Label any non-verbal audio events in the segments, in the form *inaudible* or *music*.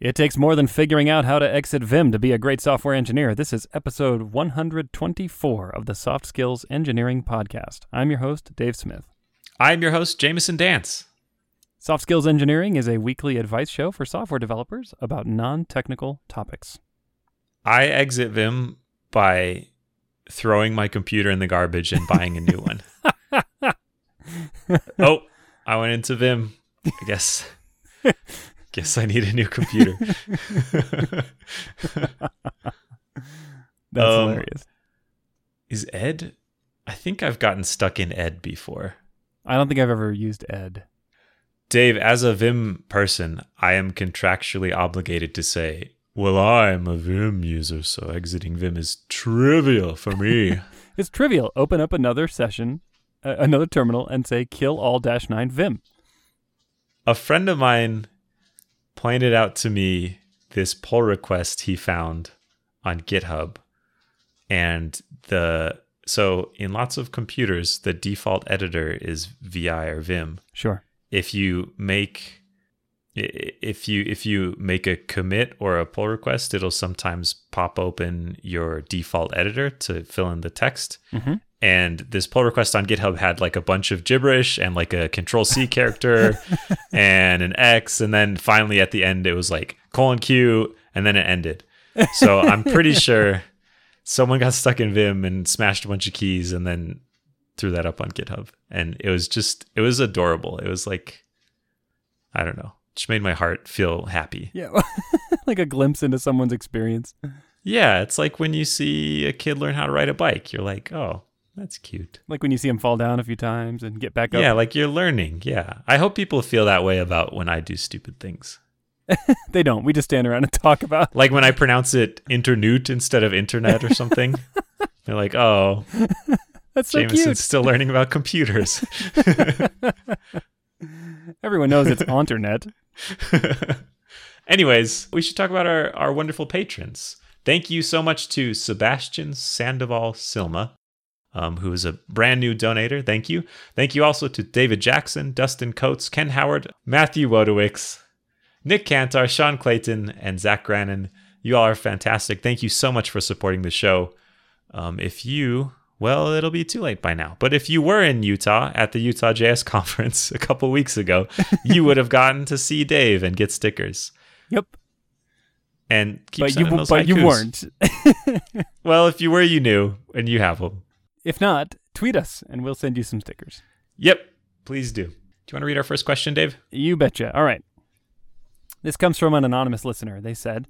It takes more than figuring out how to exit Vim to be a great software engineer. This is episode 124 of the Soft Skills Engineering Podcast. I'm your host, Dave Smith. I'm your host, Jamison Dance. Soft Skills Engineering is a weekly advice show for software developers about non technical topics. I exit Vim by throwing my computer in the garbage and buying a new one. *laughs* oh, I went into Vim. I guess. *laughs* Guess I need a new computer. *laughs* *laughs* That's Um, hilarious. Is Ed? I think I've gotten stuck in Ed before. I don't think I've ever used Ed. Dave, as a Vim person, I am contractually obligated to say, well, I'm a Vim user, so exiting Vim is trivial for me. *laughs* It's trivial. Open up another session, uh, another terminal, and say kill all dash nine Vim. a friend of mine pointed out to me this pull request he found on GitHub. And the so in lots of computers, the default editor is VI or Vim. Sure. If you make if you if you make a commit or a pull request, it'll sometimes pop open your default editor to fill in the text. Mhm. And this pull request on GitHub had like a bunch of gibberish and like a control C character *laughs* and an X. And then finally at the end, it was like colon Q and then it ended. So I'm pretty *laughs* sure someone got stuck in Vim and smashed a bunch of keys and then threw that up on GitHub. And it was just, it was adorable. It was like, I don't know, just made my heart feel happy. Yeah. *laughs* like a glimpse into someone's experience. Yeah, it's like when you see a kid learn how to ride a bike, you're like, oh, that's cute. Like when you see him fall down a few times and get back up. Yeah, like you're learning. Yeah. I hope people feel that way about when I do stupid things. *laughs* They don't. We just stand around and talk about. *laughs* Like when I pronounce it internute instead of internet or something. *laughs* They're like, oh, That's so Jamison's cute. still learning about computers. Everyone knows it's internet. Anyways, we should talk about our, our wonderful patrons. Thank you so much to Sebastian Sandoval Silma, um, who is a brand new donator. Thank you. Thank you also to David Jackson, Dustin Coates, Ken Howard, Matthew Wodowicz, Nick Cantor, Sean Clayton, and Zach Grannon. You all are fantastic. Thank you so much for supporting the show. Um, if you, well, it'll be too late by now. But if you were in Utah at the Utah JS *laughs* conference a couple weeks ago, *laughs* you would have gotten to see Dave and get stickers. Yep. And keep but you but you weren't. *laughs* Well, if you were, you knew, and you have them. If not, tweet us and we'll send you some stickers. Yep, please do. Do you want to read our first question, Dave? You betcha. All right. This comes from an anonymous listener. They said,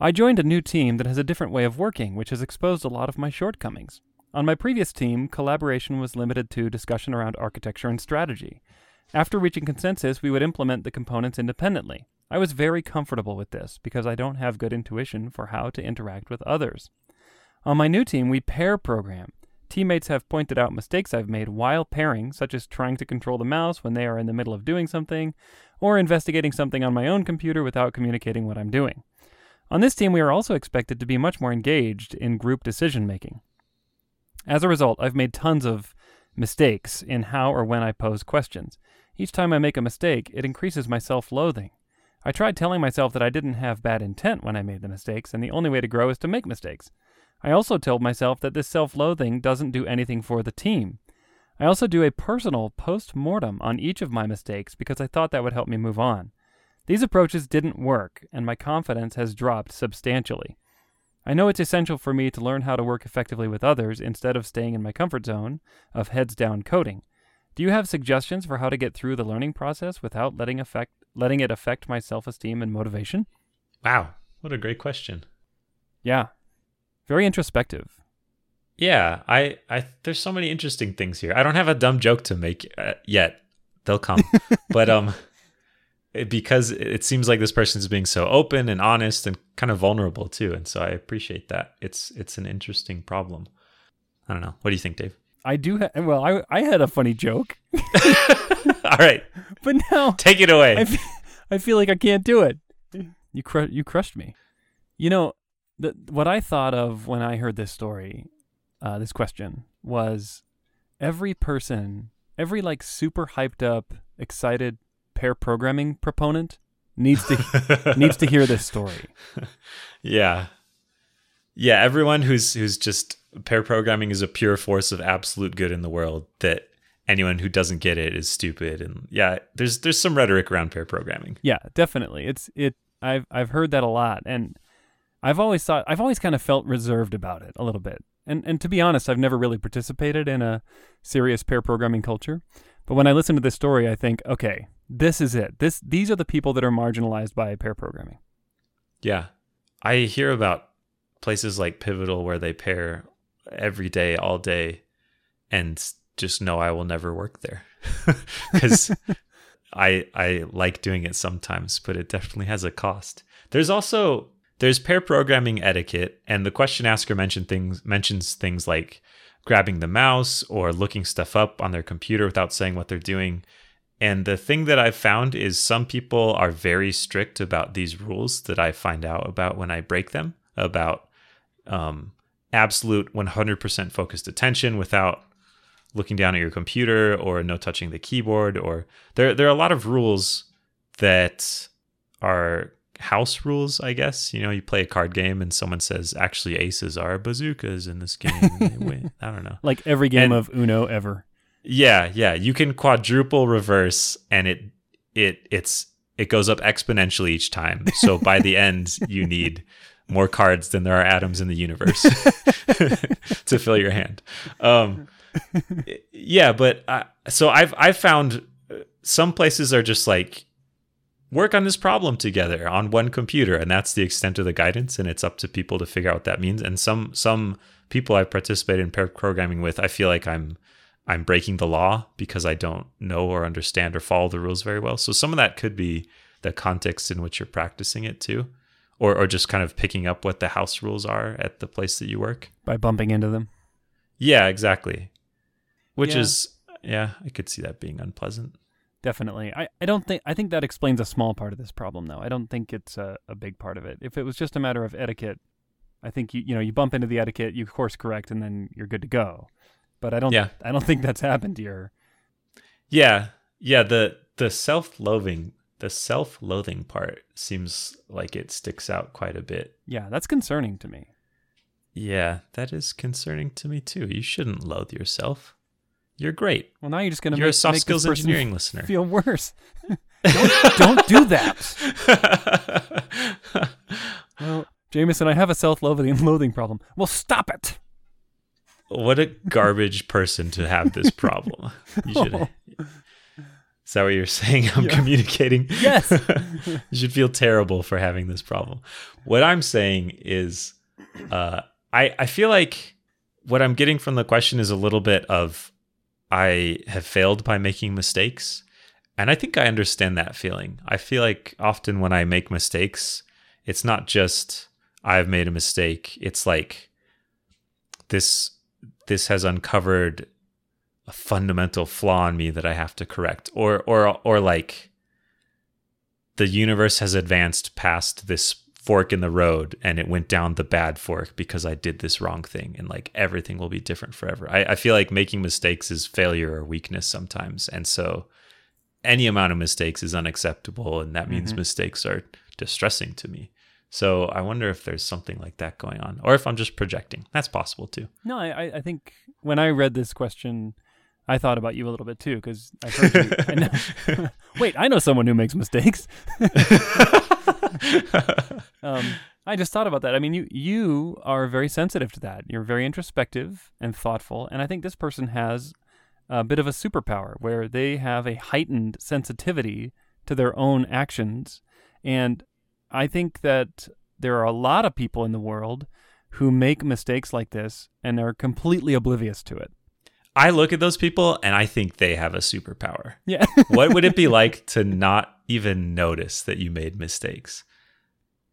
I joined a new team that has a different way of working, which has exposed a lot of my shortcomings. On my previous team, collaboration was limited to discussion around architecture and strategy. After reaching consensus, we would implement the components independently. I was very comfortable with this because I don't have good intuition for how to interact with others. On my new team, we pair program. Teammates have pointed out mistakes I've made while pairing, such as trying to control the mouse when they are in the middle of doing something, or investigating something on my own computer without communicating what I'm doing. On this team, we are also expected to be much more engaged in group decision making. As a result, I've made tons of mistakes in how or when I pose questions. Each time I make a mistake, it increases my self loathing. I tried telling myself that I didn't have bad intent when I made the mistakes, and the only way to grow is to make mistakes. I also told myself that this self loathing doesn't do anything for the team. I also do a personal post mortem on each of my mistakes because I thought that would help me move on. These approaches didn't work, and my confidence has dropped substantially. I know it's essential for me to learn how to work effectively with others instead of staying in my comfort zone of heads down coding. Do you have suggestions for how to get through the learning process without letting affect letting it affect my self-esteem and motivation? Wow, what a great question. Yeah. Very introspective. Yeah, I, I, there's so many interesting things here. I don't have a dumb joke to make uh, yet. They'll come, *laughs* but um, it- because it seems like this person is being so open and honest and kind of vulnerable too, and so I appreciate that. It's it's an interesting problem. I don't know. What do you think, Dave? I do ha- well I I had a funny joke, *laughs* All right, *laughs* but now take it away. I feel like I can't do it. You cru- you crushed me. You know, the, what I thought of when I heard this story, uh, this question was every person, every like super hyped up, excited pair programming proponent needs to *laughs* needs to hear this story. Yeah. Yeah, everyone who's who's just pair programming is a pure force of absolute good in the world that anyone who doesn't get it is stupid and yeah, there's there's some rhetoric around pair programming. Yeah, definitely. It's it I've I've heard that a lot and I've always thought I've always kind of felt reserved about it a little bit. And and to be honest, I've never really participated in a serious pair programming culture. But when I listen to this story, I think, okay, this is it. This these are the people that are marginalized by pair programming. Yeah. I hear about places like Pivotal where they pair every day, all day, and just know I will never work there *laughs* because *laughs* I I like doing it sometimes, but it definitely has a cost. There's also there's pair programming etiquette, and the question asker mentioned things mentions things like grabbing the mouse or looking stuff up on their computer without saying what they're doing. And the thing that I've found is some people are very strict about these rules that I find out about when I break them about um, absolute 100% focused attention without looking down at your computer or no touching the keyboard or there there are a lot of rules that are house rules, I guess. You know, you play a card game and someone says actually aces are bazookas in this game. *laughs* I don't know. Like every game And- of Uno ever. Yeah, yeah. You can quadruple reverse and it it it's it goes up exponentially each time. So by the end you *laughs* need more cards than there are atoms in the universe *laughs* to fill your hand. Um yeah, but I, so I've I've found uh, some places are just like work on this problem together on one computer and that's the extent of the guidance and it's up to people to figure out what that means and some some people I've participated in pair programming with I feel like I'm I'm breaking the law because I don't know or understand or follow the rules very well. So some of that could be the context in which you're practicing it too. Or or just kind of picking up what the house rules are at the place that you work. By bumping into them. Yeah, exactly. Which Yeah. is yeah, I could see that being unpleasant. Definitely. I, I don't think I think that explains a small part of this problem though. I don't think it's a, a big part of it. If it was just a matter of etiquette, I think you you know, you bump into the etiquette, you course correct and then you're good to go. But I don't Yeah. I don't think that's happened here. Yeah. Yeah, the the self-loathing the self-loathing part seems like it sticks out quite a bit. Yeah, that's concerning to me. Yeah, that is concerning to me too. You shouldn't loathe yourself. You're great. Well now you're just gonna You're make, a soft skills engineering listener. feel worse. *laughs* don't, don't do that. *laughs* Well, Jamison, I have a self-loathing loathing problem. Well, stop it. what a garbage person to have this problem. You *laughs* should. Is that what you're saying? I'm Yeah. communicating. Yes. you should feel terrible for having this problem. What I'm saying is, uh, I I feel like what I'm getting from the question is a little bit of I have failed by making mistakes, and I think I understand that feeling. I feel like often when I make mistakes, it's not just I've made a mistake. It's like this this has uncovered a fundamental flaw in me that I have to correct, or or or like the universe has advanced past this fork in the road and it went down the bad fork because I did this wrong thing and like everything will be different forever. I, I feel like making mistakes is failure or weakness sometimes. And so any amount of mistakes is unacceptable and that means Mhm. mistakes are distressing to me. So I wonder if there's something like that going on or if I'm just projecting. That's possible too. No, I- I think when I read this question, I thought about you a little bit too, because I heard you. I know, *laughs* wait, I know someone who makes mistakes. *laughs* um, I just thought about that. I mean, you you are very sensitive to that. You're very introspective and thoughtful, and I think this person has a bit of a superpower where they have a heightened sensitivity to their own actions, and I think that there are a lot of people in the world who make mistakes like this and are completely oblivious to it. I look at those people and I think they have a superpower. Yeah. *laughs* what would it be *laughs* like to not even notice that you made mistakes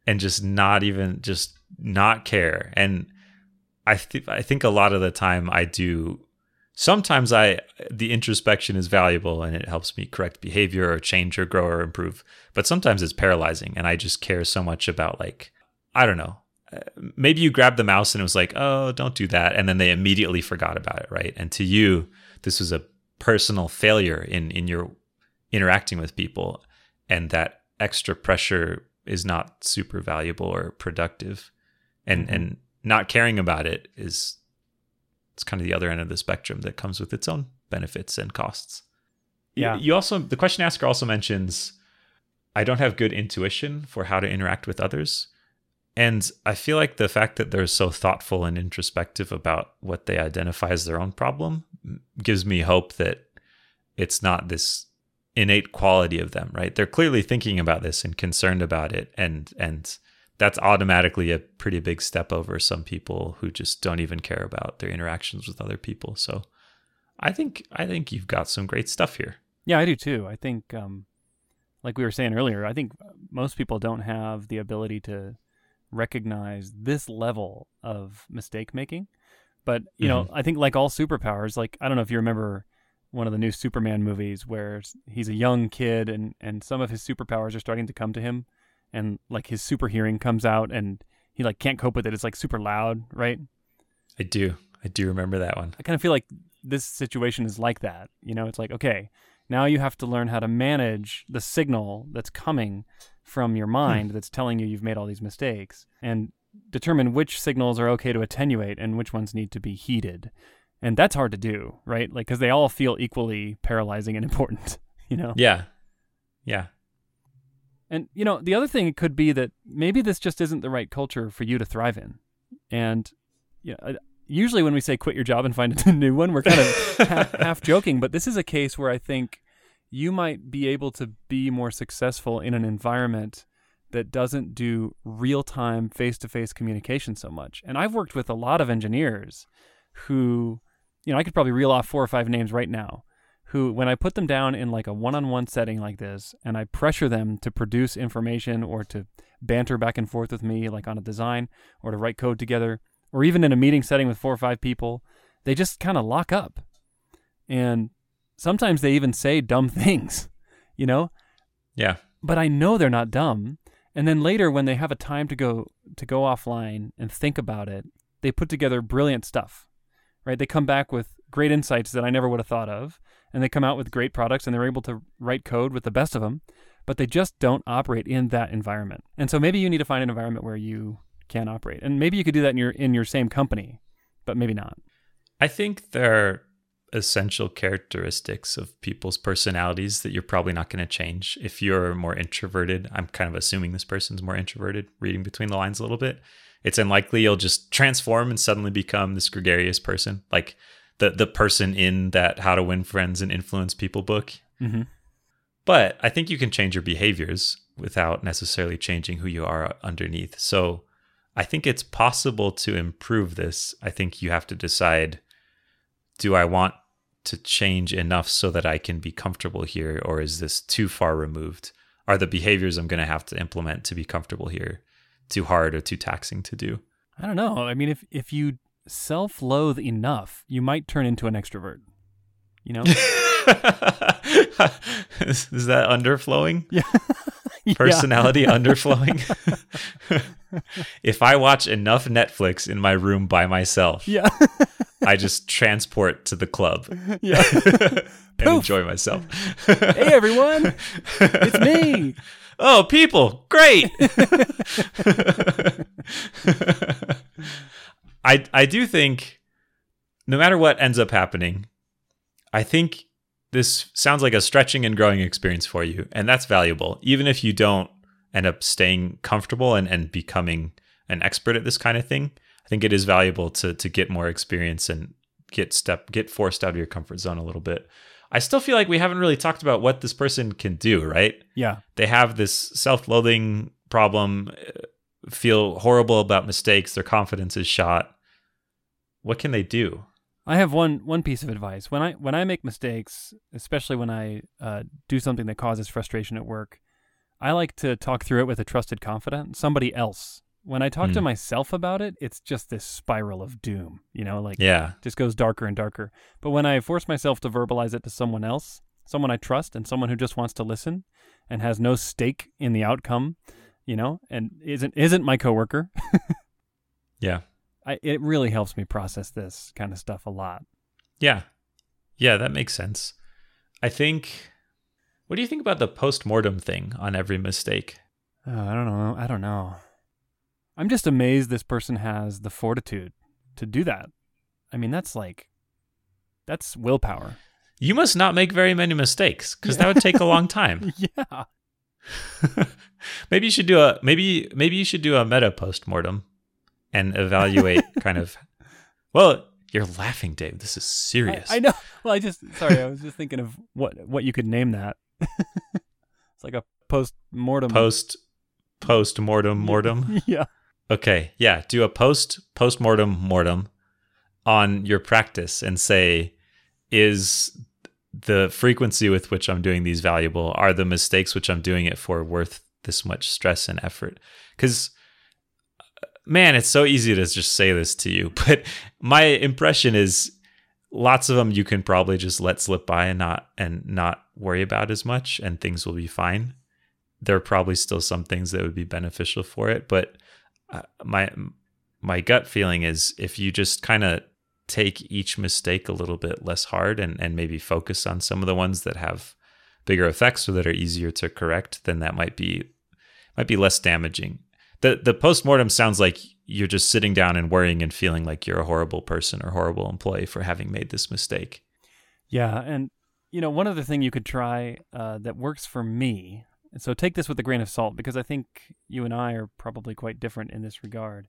and just not even just not care and i th- i think a lot of the time i do sometimes i the introspection is valuable and it helps me correct behavior or change or grow or improve but sometimes it's paralyzing and i just care so much about like i don't know maybe you grabbed the mouse and it was like oh don't do that. And then they immediately forgot about it right? And to you this was a personal failure in in your interacting with people and that extra pressure is not super valuable or productive. And Mhm. and not caring about it is it's kind of the other end of the spectrum that comes with its own benefits and costs. Yeah. you also the question asker also mentions i don't have good intuition for how to interact with others and i feel like the fact that they're so thoughtful and introspective about what they identify as their own problem gives me hope that it's not this innate quality of them right? They're clearly thinking about this and concerned about it and and that's automatically a pretty big step over some people who just don't even care about their interactions with other people. So i think i think you've got some great stuff here. Yeah, I do too. I think, um, like we were saying earlier, I think most people don't have the ability to recognize this level of mistake making. But you know, mm-hmm. I think like all superpowers, like I don't know if you remember one of the new Superman movies where he's a young kid and and some of his superpowers are starting to come to him, and like his super hearing comes out and he like can't cope with it. It's like super loud, right? i do i do remember that one I kind of feel like this situation is like that. You know, it's like, okay, now you have to learn how to manage the signal that's coming from your hmm. mind that's telling you you've made all these mistakes and determine which signals are okay to attenuate and which ones need to be heeded. And that's hard to do, right? Like, because they all feel equally paralyzing and *laughs* important, you know? yeah yeah And you know, the other thing it could be that maybe this just isn't the right culture for you to thrive in. And you know, usually when we say quit your job and find a *laughs* new one, we're kind of half, half joking, but this is a case where I think you might be able to be more successful in an environment that doesn't do real-time face-to-face communication so much. And I've worked with a lot of engineers who, you know, I could probably reel off four or five names right now who, when I put them down in like a one on one setting like this and I pressure them to produce information or to banter back and forth with me, like on a design or to write code together, or even in a meeting setting with four or five people, they just kind of lock up. And sometimes they even say dumb *laughs* things, you know? yeah But I know they're not dumb. And then later when they have a time to go to go offline and think about it, they put together brilliant stuff. Right? They come back with great insights that I never would have thought of, and they come out with great products and they're able to write code with the best of them, but they just don't operate in that environment. And so maybe you need to find an environment where you can operate. And maybe you could do that in your in your same company, but maybe not. I think there essential characteristics of people's personalities that you're probably not going to change. If you're more introverted, I'm kind of assuming this person's more introverted, reading between the lines a little bit. It's unlikely you'll just transform and suddenly become this gregarious person, like the the person in that How to Win Friends and Influence People book. Mm-hmm. But I think you can change your behaviors without necessarily changing who you are underneath. So I think it's possible to improve this. I think you have to decide do I want to change enough so that I can be comfortable here, or is this too far removed? Are the behaviors I'm going to have to implement to be comfortable here too hard or too taxing to do? I don't know. I mean, if if you self-loathe enough, you might turn into an extrovert. You know? *laughs* is, *laughs* is that underflowing? yeah. *laughs* Yeah. personality underflowing. *laughs* if I watch enough Netflix in my room by myself, Yeah. I just transport to the club yeah. and Poof. enjoy myself. hey everyone, it's me. Oh, people, great. I I do think no matter what ends up happening, I think this sounds like a stretching and growing experience for you, and that's valuable. Even if you don't end up staying comfortable and, and becoming an expert at this kind of thing, I think it is valuable to to get more experience and get step get forced out of your comfort zone a little bit. I still feel like we haven't really talked about what this person can do, right? Yeah. they have this self-loathing problem uh, feel horrible about mistakes their confidence is shot what can they do I have one one piece of advice. When I when I make mistakes, especially when I uh, do something that causes frustration at work, I like to talk through it with a trusted confidant, somebody else. When I talk to Hmm. myself about it, it's just this spiral of doom. You know, like yeah just goes darker and darker. But when I force myself to verbalize it to someone else, someone I trust and someone who just wants to listen and has no stake in the outcome, you know, and isn't isn't my coworker, *laughs* yeah I, it really helps me process this kind of stuff a lot. yeah yeah that makes sense i think What do you think about the post mortem thing on every mistake? Oh, I don't know. I don't know. I'm just amazed this person has the fortitude to do that. I mean, that's like, that's willpower. You must not make very many mistakes because that would take a long time. *laughs* yeah. *laughs* maybe you should do a maybe maybe you should do a meta post mortem and evaluate *laughs* kind of. Well, you're laughing, Dave. This is serious. I, I know. Well, I just sorry. I was just thinking of what what you could name that. *laughs* it's like a post mortem. Post post mortem mortem. yeah. Okay. Yeah. Do a post post mortem mortem on your practice and say, is the frequency with which I'm doing these valuable? Are the mistakes which I'm doing it for worth this much stress and effort? Because man, it's so easy to just say this to you, *laughs* but my impression is lots of them you can probably just let slip by and not and not worry about as much and things will be fine. There are probably still some things that would be beneficial for it, but uh, my my gut feeling is if you just kind of take each mistake a little bit less hard and, and maybe focus on some of the ones that have bigger effects or that are easier to correct, then that might be might be less damaging. The the postmortem sounds like you're just sitting down and worrying and feeling like you're a horrible person or horrible employee for having made this mistake. Yeah, and you know one other thing you could try uh, that works for me. So take this with a grain of salt because I think you and I are probably quite different in this regard.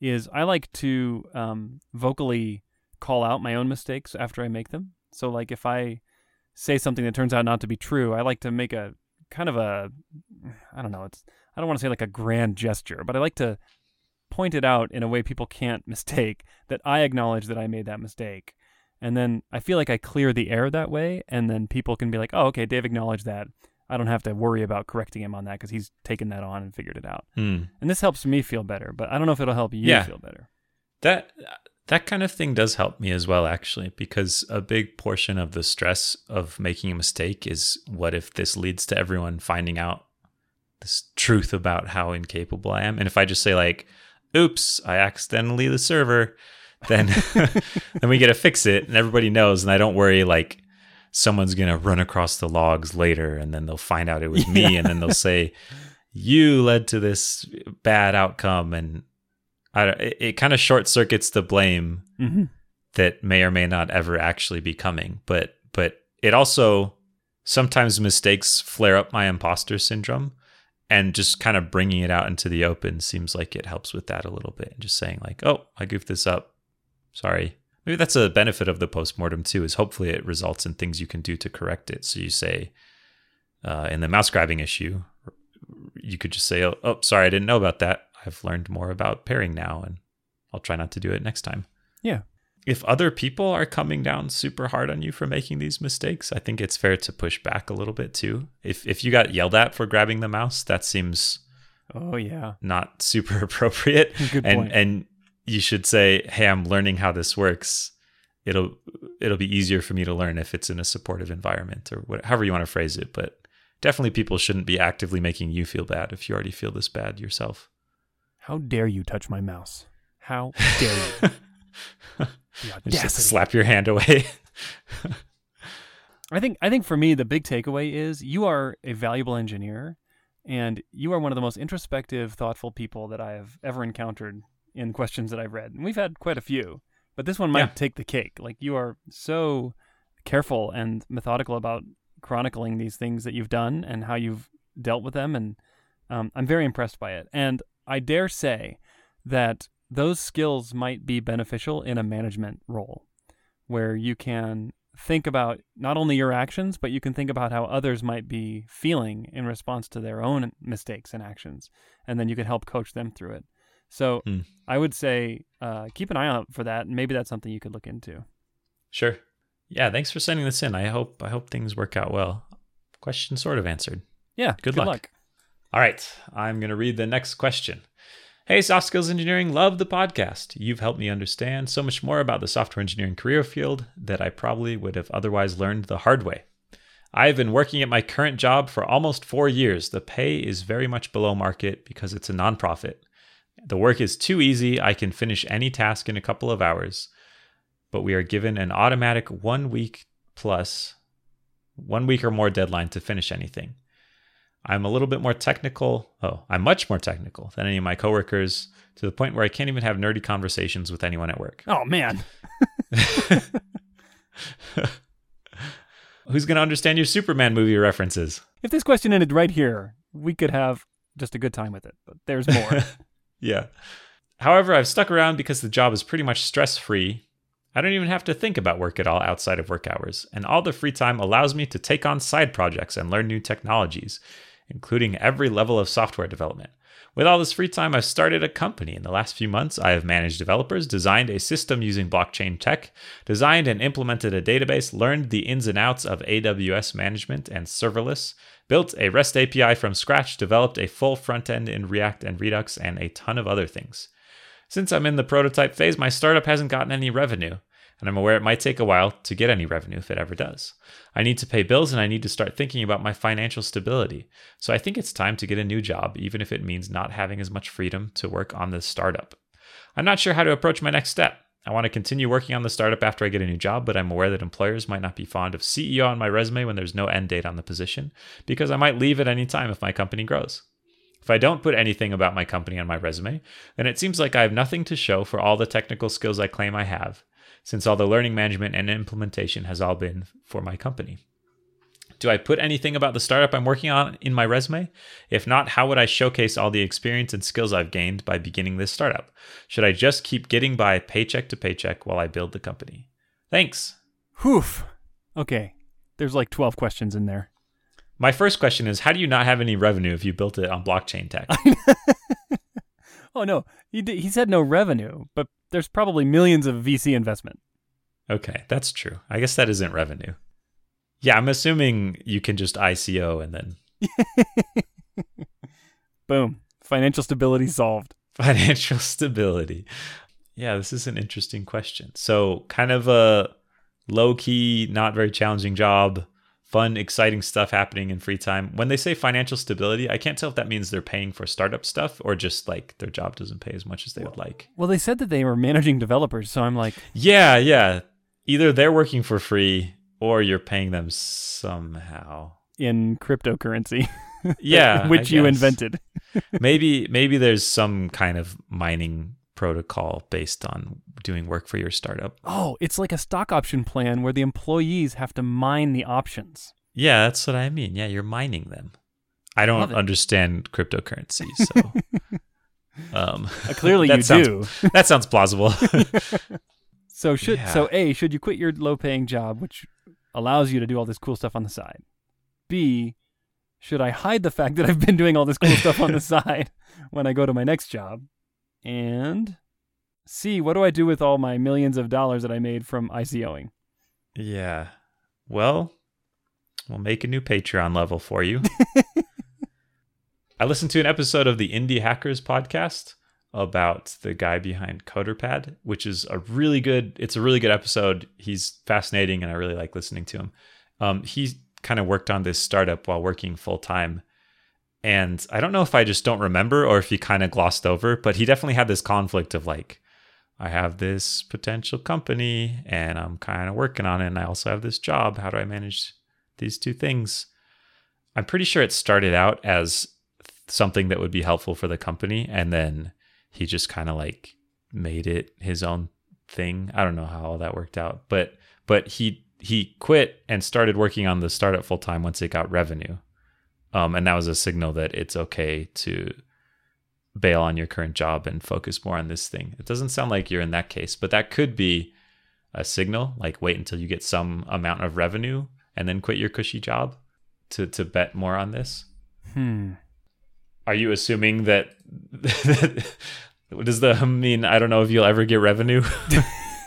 Is I like to um, vocally call out my own mistakes after I make them. So like if I say something that turns out not to be true, I like to make a kind of a I don't know, it's I don't want to say like a grand gesture, but I like to point it out in a way people can't *laughs* mistake that I acknowledge that I made that mistake. And then I feel like I clear the air that way and then people can be like, "Oh, okay, Dave acknowledged that." I don't have to worry about correcting him on that because he's taken that on and figured it out. Hmm. And this helps me feel better, but I don't know if it'll help you Yeah. feel better. That that kind of thing does help me as well actually because a big portion of the stress of making a mistake is what if this leads to everyone finding out this truth about how incapable I am and if I just say like oops I accidentally the server then *laughs* then we get to fix it and everybody knows and I don't worry like someone's going to run across the logs later and then they'll find out it was me and then they'll say you led to this bad outcome and I don't, it, it kind of short circuits the blame Mm-hmm. that may or may not ever actually be coming. But but it also sometimes mistakes flare up my imposter syndrome, and just kind of bringing it out into the open seems like it helps with that a little bit. And just saying like, oh, I goofed this up, sorry. Maybe that's a benefit of the postmortem too. Is hopefully it results in things you can do to correct it. So you say uh, in the mouse grabbing issue, you could just say, oh, oh, sorry, I didn't know about that. I've learned more about pairing now, and I'll try not to do it next time Yeah. If other people are coming down super hard on you for making these mistakes, I think it's fair to push back a little bit too. If if you got yelled at for grabbing the mouse, that seems Oh yeah. not *laughs* super appropriate. Good and point. and you should say, "Hey, I'm learning how this works." It'll it'll be easier for me to learn if it's in a supportive environment or whatever, however you want to phrase it. But definitely, people shouldn't be actively making you feel bad if you already feel this bad yourself. How dare you touch my mouse? How *laughs* dare you? *laughs* Just slap your hand away. *laughs* I think I think for me the big takeaway is you are a valuable engineer and you are one of the most introspective, thoughtful people that I have ever encountered in questions that I've read. And we've had quite a few, but this one might Yeah. take the cake. Like you are so careful and methodical about chronicling these things that you've done and how you've dealt with them and um, I'm very impressed by it. And I dare say that those skills might be beneficial in a management role where you can think about not only your actions, but you can think about how others might be feeling in response to their own mistakes and actions. And then you can help coach them through it. So Hmm. I would say uh, keep an eye out for that. And maybe that's something you could look into. Sure. Yeah, thanks for sending this in. I hope I hope things work out well. Question sort of answered. Yeah. Good luck. All right, I'm going to read the next question. Hey, Soft Skills Engineering, love the podcast. You've helped me understand so much more about the software engineering career field that I probably would have otherwise learned the hard way. I've been working at my current job for almost four years. The pay is very much below market because it's a nonprofit. The work is too easy. I can finish any task in a couple of hours, but we are given an automatic one week plus one week or more deadline to finish anything. I'm a little bit more technical. Oh, I'm much more technical than any of my coworkers to the point where I can't even have nerdy conversations with anyone at work. Oh man. *laughs* Who's going to understand your Superman movie references? If this question ended right here, we could have just a good time with it, but there's more. *laughs* yeah. However, I've stuck around because the job is pretty much stress free. I don't even have to think about work at all outside of work hours, and all the free time allows me to take on side projects and learn new technologies, including every level of software development. With all this free time, I've started a company. In the last few months, I have managed developers, designed a system using blockchain tech, designed and implemented a database, learned the ins and outs of AWS management and serverless, built a REST API from scratch, developed a full front end in React and Redux, and a ton of other things. Since I'm in the prototype phase, my startup hasn't gotten any revenue and I'm aware it might take a while to get any revenue if it ever does. I need to pay bills and I need to start thinking about my financial stability. So I think it's time to get a new job, even if it means not having as much freedom to work on this startup. I'm not sure how to approach my next step. I want to continue working on the startup after I get a new job, but I'm aware that employers might not be fond of CEO on my resume when there's no end date on the position, because I might leave at any time if my company grows. If I don't put anything about my company on my resume, then it seems like I have nothing to show for all the technical skills I claim I have, since all the learning management and implementation has all been for my company. Do I put anything about the startup I'm working on in my resume? If not, how would I showcase all the experience and skills I've gained by beginning this startup? Should I just keep getting by paycheck to paycheck while I build the company? Thanks. Whew. Okay. There's like 12 questions in there. My first question is How do you not have any revenue if you built it on blockchain tech? *laughs* oh, no. He, d- he said no revenue, but there's probably millions of VC investment. Okay, that's true. I guess that isn't revenue. Yeah, I'm assuming you can just ICO and then *laughs* boom, financial stability solved. *laughs* Financial stability. Yeah, this is an interesting question. So, kind of a low key, not very challenging job, fun, exciting stuff happening in free time. When they say financial stability, I can't tell if that means they're paying for startup stuff or just like their job doesn't pay as much as they would like. Well, they said that they were managing developers, so I'm like, yeah, yeah. Either they're working for free or you're paying them somehow in cryptocurrency. *laughs* yeah, which you invented. *laughs* maybe maybe there's some kind of mining protocol based on doing work for your startup. Oh, it's like a stock option plan where the employees have to mine the options. Yeah, that's what I mean. Yeah, you're mining them. I don't understand cryptocurrency, so *laughs* um, uh, clearly *laughs* you sounds, do. *laughs* that sounds plausible. so should yeah. so a should you quit your low paying job, which allows you to do all this cool stuff on the side? B should I hide the fact that I've been doing all this cool stuff on the side when I go to my next job? And C, what do I do with all my millions of dollars that I made from ICOing? Yeah. Well, we'll make a new Patreon level for you. *laughs* I listened to an episode of the Indie Hackers podcast about the guy behind CoderPad, which is a really good. It's a really good episode. He's fascinating, and I really like listening to him. Um, he kind of worked on this startup while working full time, and I don't know if I just don't remember or if he kind of glossed over, but he definitely had this conflict of like, I have this potential company and I'm kind of working on it. And I also have this job. How do I manage these two things? I'm pretty sure it started out as something that would be helpful for the company. And then he just kind of like made it his own thing. I don't know how all that worked out, but, but he, he quit and started working on the startup full time once it got revenue. Um, and that was a signal that it's okay to bail on your current job and focus more on this thing. It doesn't sound like you're in that case, but that could be a signal like wait until you get some amount of revenue and then quit your cushy job to to bet more on this. Hmm. Are you assuming that *laughs* does the mean I don't know if you'll ever get revenue? *laughs*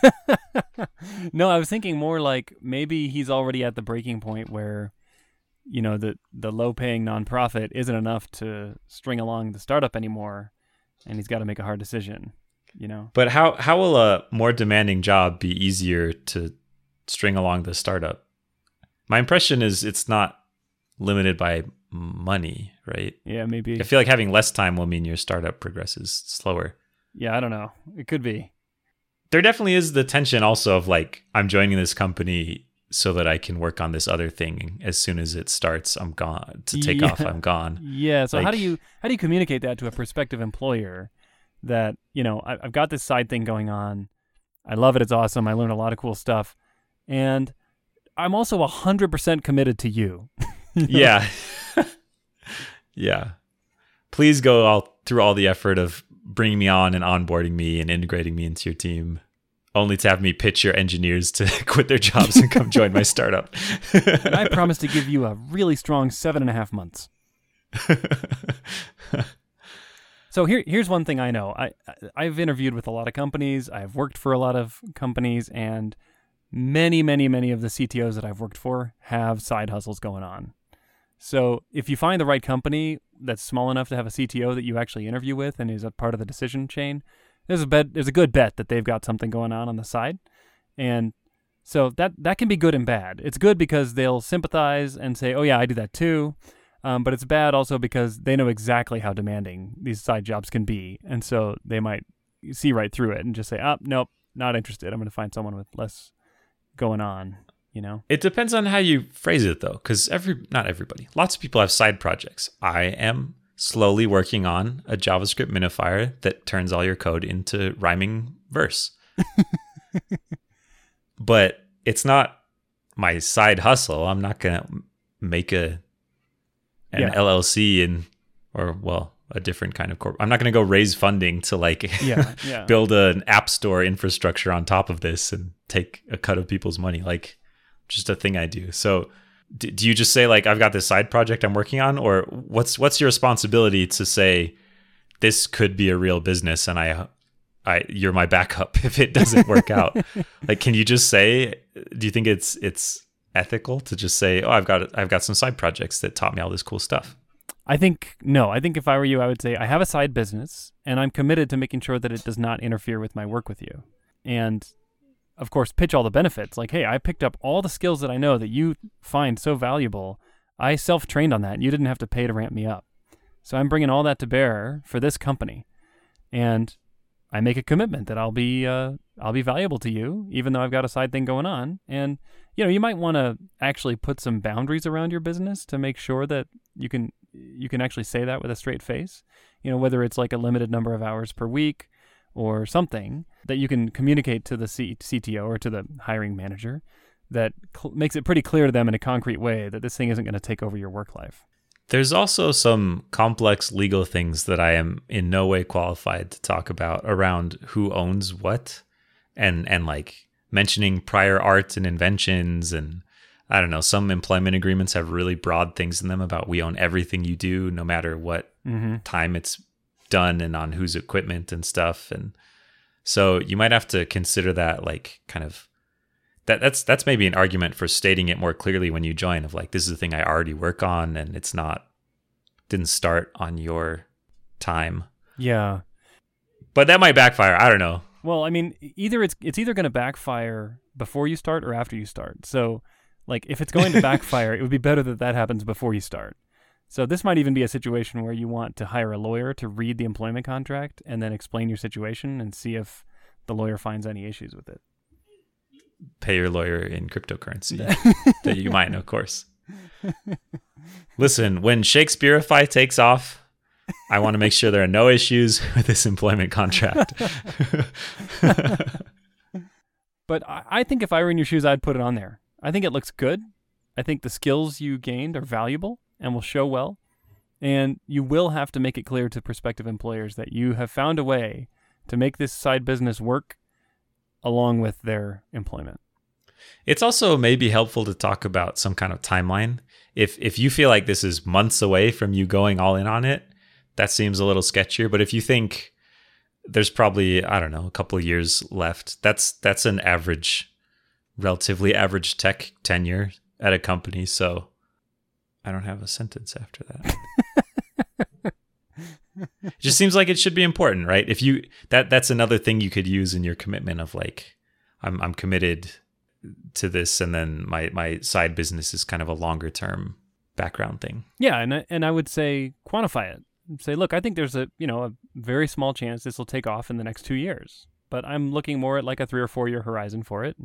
*laughs* no, I was thinking more like maybe he's already at the breaking point where you know the the low paying nonprofit isn't enough to string along the startup anymore and he's got to make a hard decision you know? But how how will a more demanding job be easier to string along the startup? My impression is it's not limited by money right? Yeah maybe. I feel like having less time will mean your startup progresses slower. Yeah i don't know. It could be. There definitely is the tension also of like i'm joining this company so that I can work on this other thing as soon as it starts. I'm gone to take Yeah. off. I'm gone. Yeah. So how do you how do you communicate that to a prospective employer that you know I, I've got this side thing going on, I love it. It's awesome. I learned a lot of cool stuff, and I'm also hundred percent committed to you. *laughs* yeah. yeah. Please go all through all the effort of bringing me on and onboarding me and integrating me into your team, only to have me pitch your engineers to *laughs* quit their jobs and come join my startup. And I *laughs* promise to give you a really strong seven and a half months. *laughs* So here, here's one thing I know. I, I I've interviewed with a lot of companies. I've worked for a lot of companies, and many, many, many of the CTOs that I've worked for have side hustles going on. So if you find the right company that's small enough to have a CTO that you actually interview with and is a part of the decision chain, there's a bet. There's a good bet that they've got something going on on the side, and so that that can be good and bad. It's good because they'll sympathize and say, "Oh yeah, I do that too." Um, but it's bad also because they know exactly how demanding these side jobs can be, and so they might see right through it and just say, "Ah, nope, not interested. I'm going to find someone with less going on." You know? It depends on how you phrase it, though, because every not everybody, lots of people have side projects. I am slowly working on a JavaScript minifier that turns all your code into rhyming verse, *laughs* but it's not my side hustle. I'm not gonna make a an Yeah. LLC and or well a different kind of corp. I'm not gonna go raise funding to like Yeah, *laughs* yeah. build an app store infrastructure on top of this and take a cut of people's money like just a thing i do so do you just say like i've got this side project i'm working on or what's what's your responsibility to say this could be a real business and i i you're my backup *laughs* if it doesn't work out *laughs* like can you just say do you think it's it's ethical to just say oh i've got i've got some side projects that taught me all this cool stuff I think no. I think if I were you, I would say I have a side business, and I'm committed to making sure that it does not interfere with my work with you. And of course, pitch all the benefits. Like, hey, I picked up all the skills that I know that you find so valuable. I self-trained on that. You didn't have to pay to ramp me up. So I'm bringing all that to bear for this company, and I make a commitment that I'll be uh, I'll be valuable to you, even though I've got a side thing going on. And you know, you might want to actually put some boundaries around your business to make sure that you can you can actually say that with a straight face. You know, whether it's like a limited number of hours per week or something that you can communicate to the C- CTO or to the hiring manager that cl- makes it pretty clear to them in a concrete way that this thing isn't going to take over your work life. There's also some complex legal things that I am in no way qualified to talk about around who owns what and and like mentioning prior art and inventions and I don't know, some employment agreements have really broad things in them about we own everything you do no matter what Mm-hmm. time it's done and on whose equipment and stuff and so you might have to consider that like kind of that that's that's maybe an argument for stating it more clearly when you join of like this is a thing I already work on and it's not didn't start on your time Yeah. but that might backfire I don't know Well, I mean, either it's it's either going to backfire before you start or after you start. So, like if it's going to *laughs* backfire, it would be better that that happens before you start. So this might even be a situation where you want to hire a lawyer to read the employment contract and then explain your situation and see if the lawyer finds any issues with it. pay your lawyer in cryptocurrency *laughs* that you mine of course listen when Shakespeareify takes off I want to make sure there are no issues *laughs* with this employment contract *laughs* But I, I think if I were in your shoes, I'd put it on there. I think it looks good. I think the skills you gained are valuable and will show well. And you will have to make it clear to prospective employers that you have found a way to make this side business work along with their employment. It's also maybe helpful to talk about some kind of timeline. If if you feel like this is months away from you going all in on it, that seems a little sketchier. But if you think there's probably I don't know a couple of years left, that's that's an average, relatively average tech tenure at a company. So I don't have a sentence after that. it just seems like it should be important, right? If you that that's another thing you could use in your commitment of like I'm I'm committed to this and then my my side business is kind of a longer term background thing. Yeah, and I, and I would say quantify it. Say, look, I think there's a you know a very small chance this will take off in the next two years, but I'm looking more at like a three or four year horizon for it.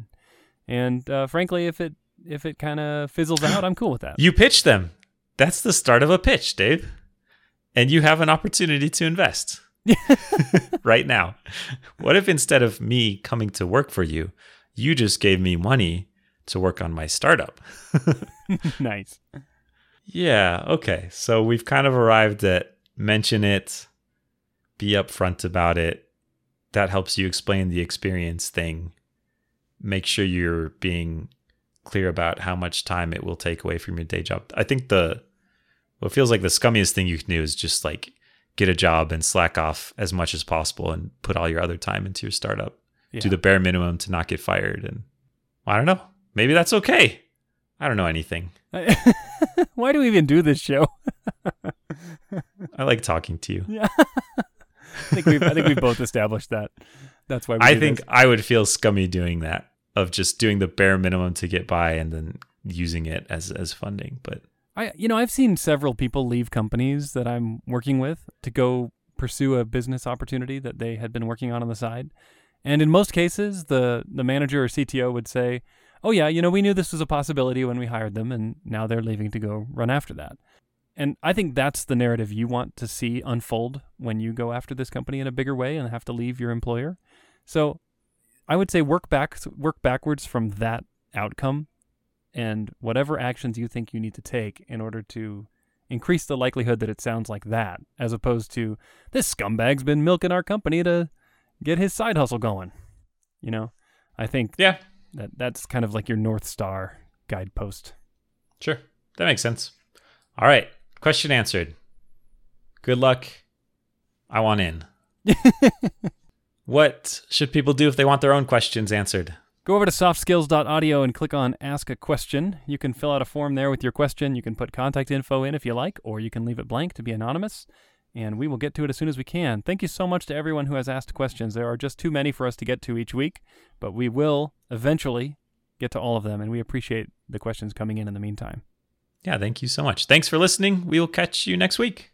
And uh, frankly, if it if it kind of fizzles out, I'm cool with that. You pitch them. That's the start of a pitch, Dave. And you have an opportunity to invest *laughs* right now. What if instead of me coming to work for you, you just gave me money to work on my startup? *laughs* *laughs* nice. Yeah, okay. So we've kind of arrived at mention it, be upfront about it. That helps you explain the experience thing. Make sure you're being clear about how much time it will take away from your day job. I think the what feels like the scummiest thing you can do is just like get a job and slack off as much as possible and put all your other time into your startup. Yeah. Do the bare minimum to not get fired and I don't know. Maybe that's okay. I don't know anything. *laughs* Why do we even do this show? *laughs* I like talking to you. *laughs* Yeah. I think we've I think we both established that. That's why we I think this. I would feel scummy doing that of just doing the bare minimum to get by and then using it as as funding. But I you know, I've seen several people leave companies that I'm working with to go pursue a business opportunity that they had been working on on the side. And in most cases, the the manager or CTO would say, "Oh yeah, you know, we knew this was a possibility when we hired them and now they're leaving to go run after that." And I think that's the narrative you want to see unfold when you go after this company in a bigger way and have to leave your employer. So, I would say work back work backwards from that outcome and whatever actions you think you need to take in order to increase the likelihood that it sounds like that, as opposed to this scumbag's been milking our company to get his side hustle going. You know, I think yeah, that that's kind of like your north star guidepost. sure. That makes sense. All right. Question answered. Good luck. I want in. *laughs* what should people do if they want their own questions answered? Go over to softskills.audio and click on Ask a Question. You can fill out a form there with your question. You can put contact info in if you like, or you can leave it blank to be anonymous, and we will get to it as soon as we can. Thank you so much to everyone who has asked questions. There are just too many for us to get to each week, but we will eventually get to all of them, and we appreciate the questions coming in in the meantime. Yeah, thank you so much. Thanks for listening. We will catch you next week.